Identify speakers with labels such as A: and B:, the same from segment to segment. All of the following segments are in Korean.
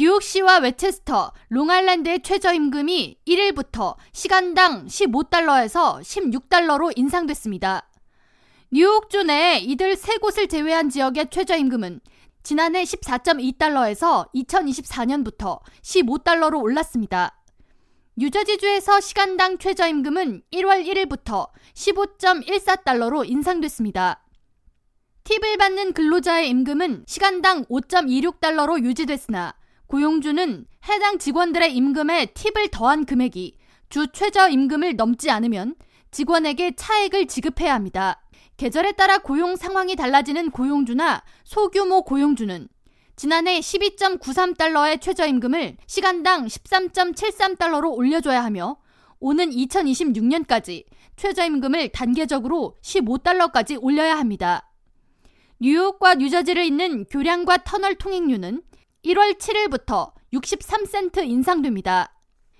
A: 뉴욕시와 웨체스터, 롱아일랜드의 최저임금이 1일부터 시간당 15달러에서 16달러로 인상됐습니다. 뉴욕주 내 이들 세 곳을 제외한 지역의 최저임금은 지난해 14.2달러에서 2024년부터 15달러로 올랐습니다. 뉴저지주에서 시간당 최저임금은 1월 1일부터 15.14달러로 인상됐습니다. 팁을 받는 근로자의 임금은 시간당 5.26달러로 유지됐으나 고용주는 해당 직원들의 임금에 팁을 더한 금액이 주 최저 임금을 넘지 않으면 직원에게 차액을 지급해야 합니다. 계절에 따라 고용 상황이 달라지는 고용주나 소규모 고용주는 지난해 12.93달러의 최저임금을 시간당 13.73달러로 올려줘야 하며 오는 2026년까지 최저임금을 단계적으로 15달러까지 올려야 합니다. 뉴욕과 뉴저지를 잇는 교량과 터널 통행료는 1월 7일부터 63센트 인상됩니다.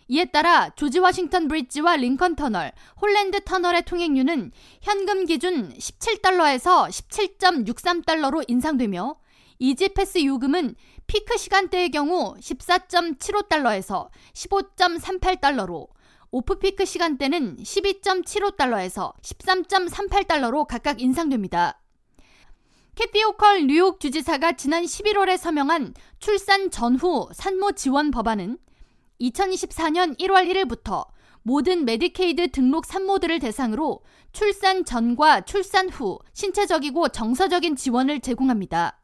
A: 이에 따라 조지 워싱턴 브릿지와 링컨 터널, 홀랜드 터널의 통행료는 현금 기준 17달러에서 17.63달러로 인상되며 E-ZPass 요금은 피크 시간대의 경우 14.75달러에서 15.38달러로 off-peak 시간대는 12.75달러에서 13.38달러로 각각 인상됩니다. 캐시 호컬 뉴욕 주지사가 지난 11월에 서명한 출산 전후 산모 지원 법안은 2024년 1월 1일부터 모든 메디케이드 등록 산모들을 대상으로 출산 전과 출산 후 신체적이고 정서적인 지원을 제공합니다.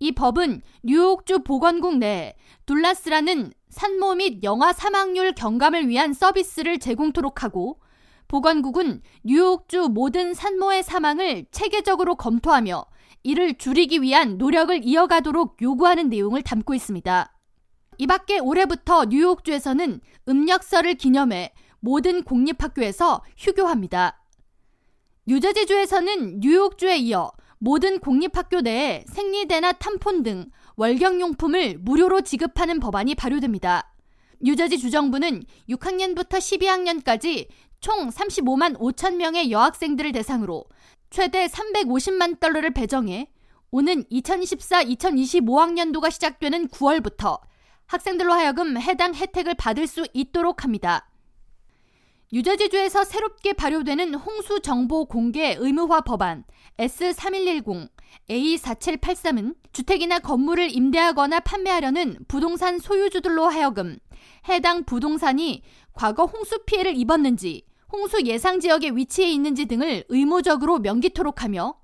A: 이 법은 뉴욕주 보건국 내에 둘라스라는 산모 및 영아 사망률 경감을 위한 서비스를 제공토록 하고 보건국은 뉴욕주 모든 산모의 사망을 체계적으로 검토하며 이를 줄이기 위한 노력을 이어가도록 요구하는 내용을 담고 있습니다. 이 밖에 올해부터 뉴욕주에서는 음력설을 기념해 모든 공립학교에서 휴교합니다. 뉴저지주에서는 뉴욕주에 이어 모든 공립학교 내에 생리대나 탐폰 등 월경용품을 무료로 지급하는 법안이 발효됩니다. 뉴저지 주정부는 6학년부터 12학년까지 총 35만 5천 명의 여학생들을 대상으로 최대 350만 달러를 배정해 오는 2024-2025학년도가 시작되는 9월부터 학생들로 하여금 해당 혜택을 받을 수 있도록 합니다. 뉴저지주에서 새롭게 발효되는 홍수 정보 공개 의무화 법안 S3110 A4783은 주택이나 건물을 임대하거나 판매하려는 부동산 소유주들로 하여금 해당 부동산이 과거 홍수 피해를 입었는지 홍수 예상 지역에 위치해 있는지 등을 의무적으로 명기토록 하며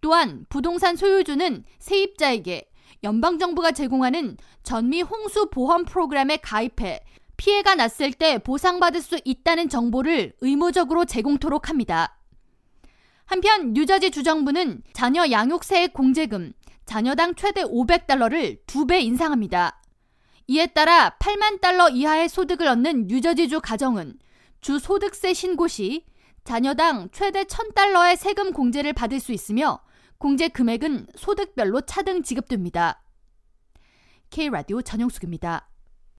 A: 또한 부동산 소유주는 세입자에게 연방정부가 제공하는 전미 홍수 보험 프로그램에 가입해 피해가 났을 때 보상받을 수 있다는 정보를 의무적으로 제공토록 합니다. 한편 뉴저지 주정부는 자녀 양육세액 공제금 자녀당 최대 500달러를 두배 인상합니다. 이에 따라 8만 달러 이하의 소득을 얻는 뉴저지주 가정은 주 소득세 신고 시 자녀당 최대 1000달러의 세금 공제를 받을 수 있으며 공제 금액은 소득별로 차등 지급됩니다. K라디오 전용숙입니다.